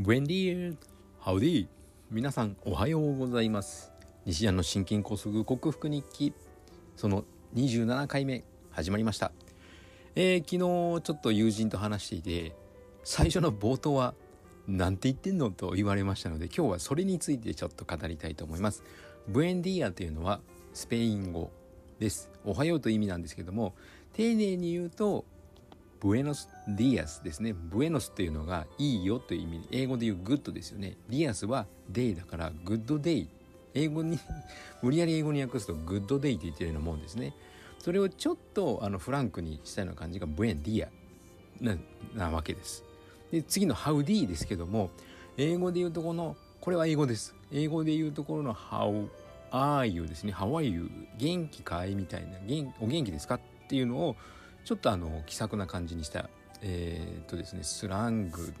ブエンディーハウディ皆さんおはようございます。西安の心筋梗塞克服日記。その27回目始まりました、えー、昨日ちょっと友人と話していて最初の冒頭はなんて言ってんのと言われましたので今日はそれについてちょっと語りたいと思います。ブエンディアというのはスペイン語です。おはようという意味なんですけども丁寧に言うとBuenos días ですね。 Buenos っていうのがいいよという意味で英語で言う good ですよね。 días は day だから good day。英語に 無理やり英語に訳すと good day って言ってるようなもんですね。それをちょっとあのフランクにしたような感じが Buen día ななわけです。で次の Howdy ですけども英語で言うとこのこれは英語です。英語で言うところの How are you ですね。How are you? 元気かい？みたいなお元気ですか？っていうのをちょっとあの気さくな感じにしたえー、っとですねスラング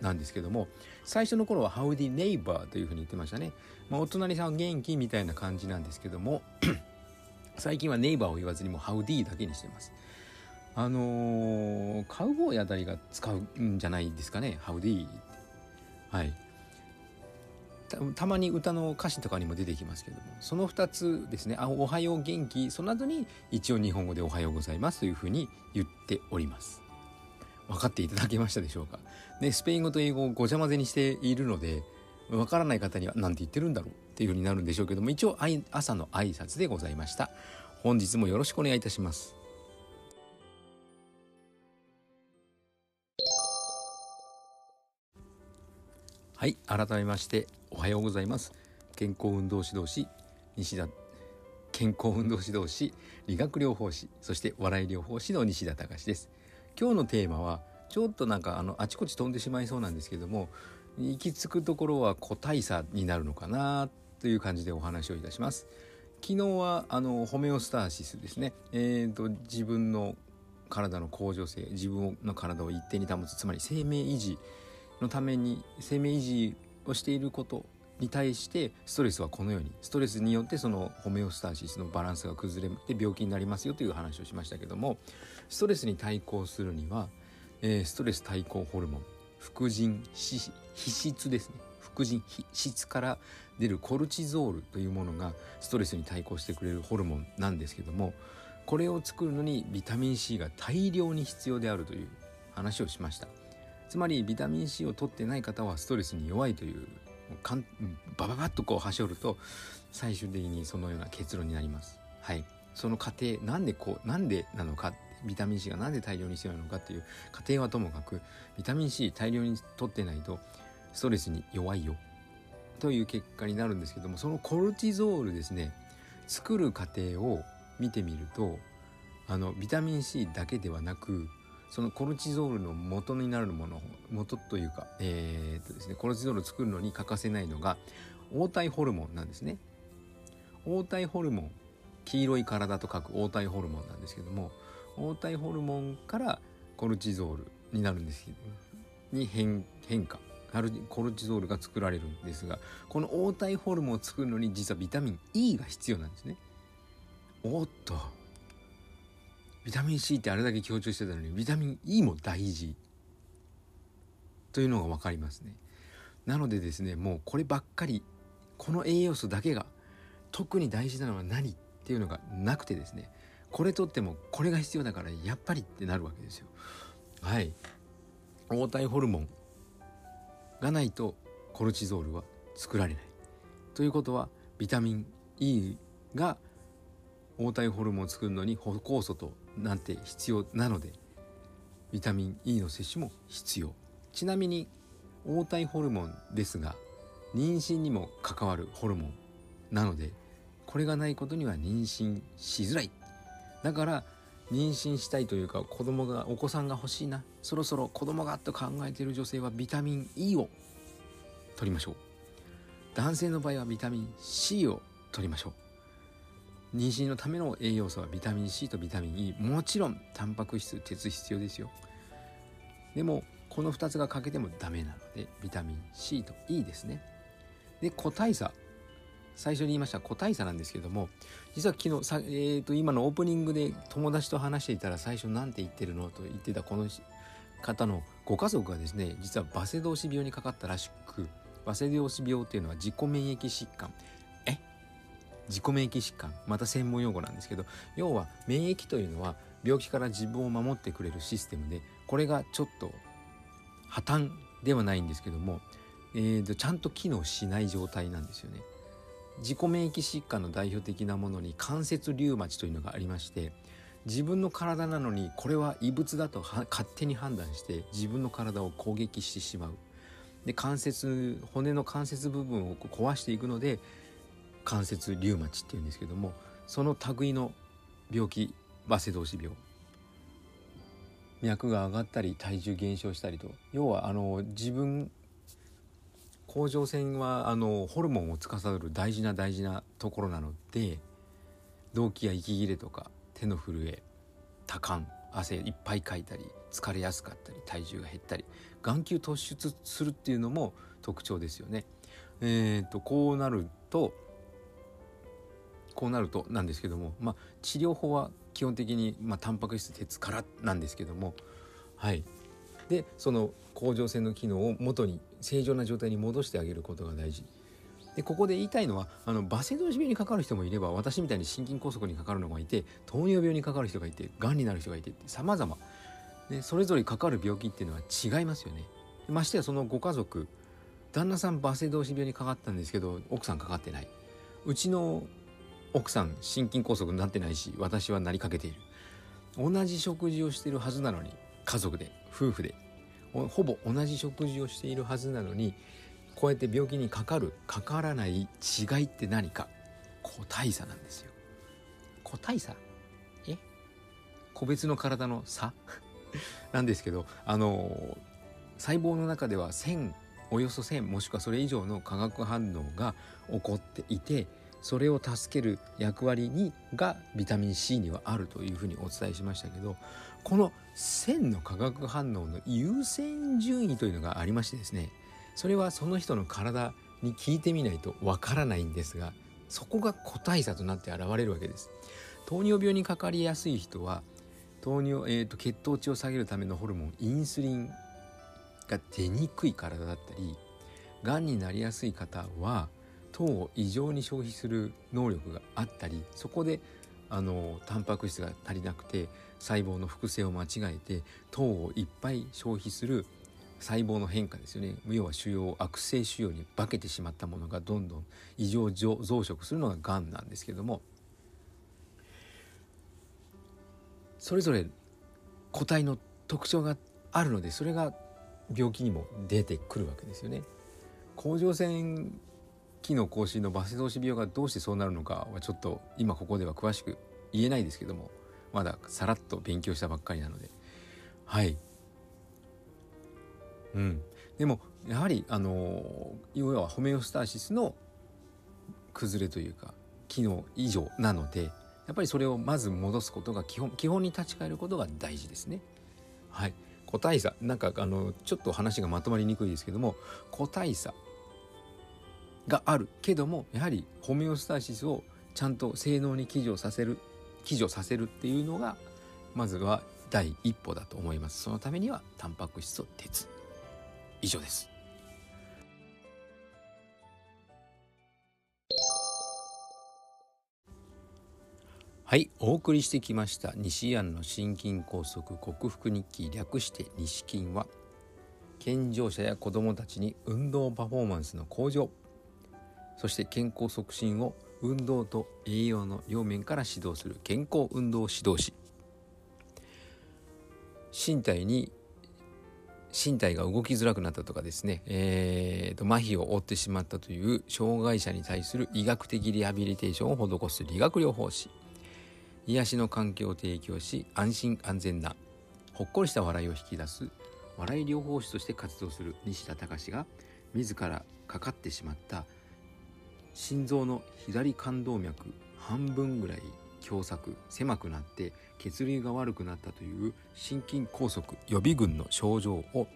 なんですけども最初の頃は「Howdy n e i g h」というふうに言ってましたね、まあ、お隣さん元気みたいな感じなんですけども 最近はネイバーを言わずにもう「Howdy」だけにしてます。あのー、カウボーイあたりが使うんじゃないですかね「Howdy」はい。たまに歌の歌詞とかにも出てきますけどもその2つですね「あおはよう元気」その後に一応日本語で「おはようございます」というふうに言っております。分かっていただけましたでしょうか？ねスペイン語と英語をごちゃ混ぜにしているので分からない方には何て言ってるんだろうっていうふうになるんでしょうけども一応朝の挨拶でございました。本日もよろしくお願いいたします。はい改めましておはようございます。健康運動指導士西田健康運動指導士理学療法士そして笑い療法士の西田隆です。今日のテーマはちょっとなんかあのあちこち飛んでしまいそうなんですけども行き着くところは個体差になるのかなという感じでお話をいたします。昨日はあのホメオスターシスですね。えーと、と自分の体の向上性自分の体を一定に保つつまり生命維持のために生命維持をしていることに対してストレスはこのようにストレスによってそのホメオスターシスのバランスが崩れて病気になりますよという話をしましたけどもストレスに対抗するには、えー、ストレス対抗ホルモン副腎皮質ですね副腎皮質から出るコルチゾールというものがストレスに対抗してくれるホルモンなんですけどもこれを作るのにビタミン C が大量に必要であるという話をしました。つまりビタミン C を取ってない方はストレスに弱いというかんバババッとこう端折ると最終的にそのような結論になります。はい、その過程なんでこうなんでなのかビタミン C がなんで大量に必要なのかっていう過程はともかくビタミン C 大量に取ってないとストレスに弱いよという結果になるんですけどもそのコルチゾールですね作る過程を見てみるとあのビタミン C だけではなくそのコルチゾールの元になるもの元というか、えー、っとですね、コルチゾールを作るのに欠かせないのが黄体ホルモンなんですね。黄体ホルモン黄色い体と書く黄体ホルモンなんですけども黄体ホルモンからコルチゾールになるんですけどに変変化コルチゾールが作られるんですがこの黄体ホルモンを作るのに実はビタミン E が必要なんですね。おっとビタミン C ってあれだけ強調してたのにビタミン E も大事というのが分かりますね。なのでですねもうこればっかりこの栄養素だけが特に大事なのは何っていうのがなくてですねこれとってもこれが必要だからやっぱりってなるわけですよ。はい黄体ホルモンがないとコルチゾールは作られない。ということはビタミン E が黄体ホルモンを作るのに歩酵素となんて必要なのでビタミン E の摂取も必要。ちなみに黄体ホルモンですが妊娠にも関わるホルモンなのでこれがないことには妊娠しづらい。だから妊娠したいというか子供がお子さんが欲しいなそろそろ子供がと考えている女性はビタミン E を取りましょう。男性の場合はビタミン C を取りましょう。妊娠のための栄養素はビタミン C とビタミン E もちろんタンパク質鉄必要ですよ。でもこの2つが欠けてもダメなのでビタミン C と E ですね。で個体差。最初に言いました個体差なんですけども実は昨日さ、えー、と今のオープニングで友達と話していたら最初何て言ってるのと言ってたこの方のご家族がですね実はバセドウシ病にかかったらしくバセドウシ病っていうのは自己免疫疾患。自己免疫疾患また専門用語なんですけど要は免疫というのは病気から自分を守ってくれるシステムでこれがちょっと破綻ではないんですけども、えー、とちゃんと機能しない状態なんですよね。自己免疫疾患の代表的なものに関節リウマチというのがありまして自分の体なのにこれは異物だと勝手に判断して自分の体を攻撃してしまうで関節骨の関節部分を壊していくので関節リウマチっていうんですけどもその類の病気バセドウシ病脈が上がったり体重減少したりと要はあの自分甲状腺はあのホルモンを司る大事な大事なところなので動悸や息切れとか手の震え多汗汗いっぱいかいたり疲れやすかったり体重が減ったり眼球突出するっていうのも特徴ですよね。えーと、こうなるとこうなるとなんですけども、まあ、治療法は基本的に、まあ、タンパク質鉄からなんですけどもはい。でその甲状腺の機能を元に正常な状態に戻してあげることが大事。でここで言いたいのはあのバセドウ病にかかる人もいれば私みたいに心筋梗塞にかかるのがいて糖尿病にかかる人がいてがんになる人がいてって様々。ね、それぞれかかる病気っていうのは違いますよね。ましてやそのご家族旦那さんバセドウ病にかかったんですけど奥さんかかってない。うちの奥さん心筋梗塞になってないし私はなりかけている。同じ食事をしているはずなのに家族で夫婦でほぼ同じ食事をしているはずなのにこうやって病気にかかるかからない違いって何か。個体差なんですよ。個体差？え？個別の体の差？なんですけどあの細胞の中では1000およそ1000もしくはそれ以上の化学反応が起こっていてそれを助ける役割にがビタミン C にはあるというふうにお伝えしましたけどこの1000の化学反応の優先順位というのがありましてですねそれはその人の体に聞いてみないとわからないんですがそこが個体差となって現れるわけです。糖尿病にかかりやすい人は糖尿、えーと、血糖値を下げるためのホルモンインスリンが出にくい体だったりがんになりやすい方は糖を異常に消費する能力があったりそこであのタンパク質が足りなくて細胞の複製を間違えて糖をいっぱい消費する細胞の変化ですよね要は腫瘍悪性腫瘍に化けてしまったものがどんどん異常増殖するのががんなんですけどもそれぞれ個体の特徴があるのでそれが病気にも出てくるわけですよね。甲状腺機能更新のバセドウシ病がどうしてそうなるのかはちょっと今ここでは詳しく言えないですけどもまださらっと勉強したばっかりなので。はい。うん。でもやはりあの要はホメオスターシスの崩れというか機能異常なのでやっぱりそれをまず戻すことが基本基本に立ち返ることが大事ですね。はい。個体差。なんかあのちょっと話がまとまりにくいですけども個体差。があるけどもやはりホメオスタシスをちゃんと性能に起助させる起助させるっていうのがまずは第一歩だと思います。そのためにはタンパク質と鉄。以上です。はいお送りしてきました西安の心筋梗塞克服日記略して西筋は健常者や子どもたちに運動パフォーマンスの向上。そして健康促進を運動と栄養の両面から指導する健康運動指導士。身体に身体が動きづらくなったとかですね、えーと、麻痺を負ってしまったという障害者に対する医学的リハビリテーションを施す理学療法士。癒しの環境を提供し安心安全なほっこりした笑いを引き出す笑い療法士として活動する西田隆が自らかかってしまった心臓の左冠動脈半分ぐらい狭窄狭くなって血流が悪くなったという心筋梗塞予備軍の症状を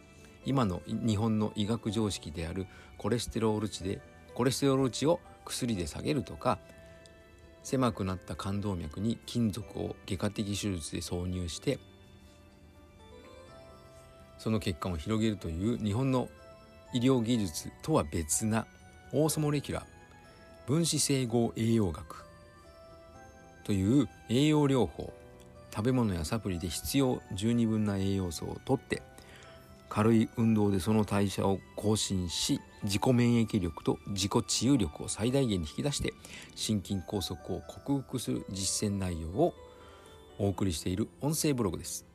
今の日本の医学常識であるコレステロール値でコレステロール値を薬で下げるとか狭くなった冠動脈に金属を外科的手術で挿入してその血管を広げるという日本の医療技術とは別なオーソモレキュラー分子整合栄養学という栄養療法食べ物やサプリで必要十二分な栄養素をとって軽い運動でその代謝を更新し自己免疫力と自己治癒力を最大限に引き出して心筋梗塞を克服する実践内容をお送りしている音声ブログです。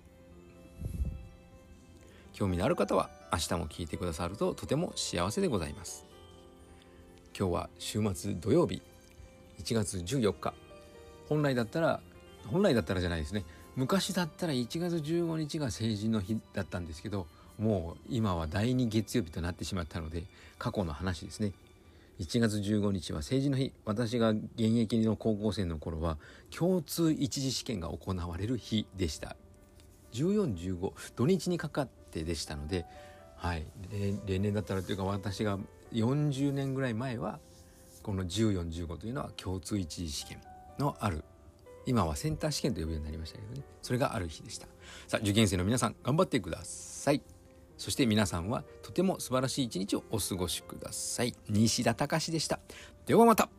興味のある方は明日も聞いてくださるととても幸せでございます。今日は週末土曜日。1月14日。本来だったら本来だったらじゃないですね。昔だったら1月15日が成人の日だったんですけどもう今は第2月曜日となってしまったので過去の話ですね。1月15日は成人の日。私が現役の高校生の頃は共通一次試験が行われる日でした。1415土日にかかってでしたのではい。例年だったらというか私が40年ぐらい前はこの1415というのは共通一次試験のある今はセンター試験と呼ぶようになりましたけどね。それがある日でした。さあ受験生の皆さん頑張ってください。そして皆さんはとても素晴らしい一日をお過ごしください。西田隆でした。ではまた。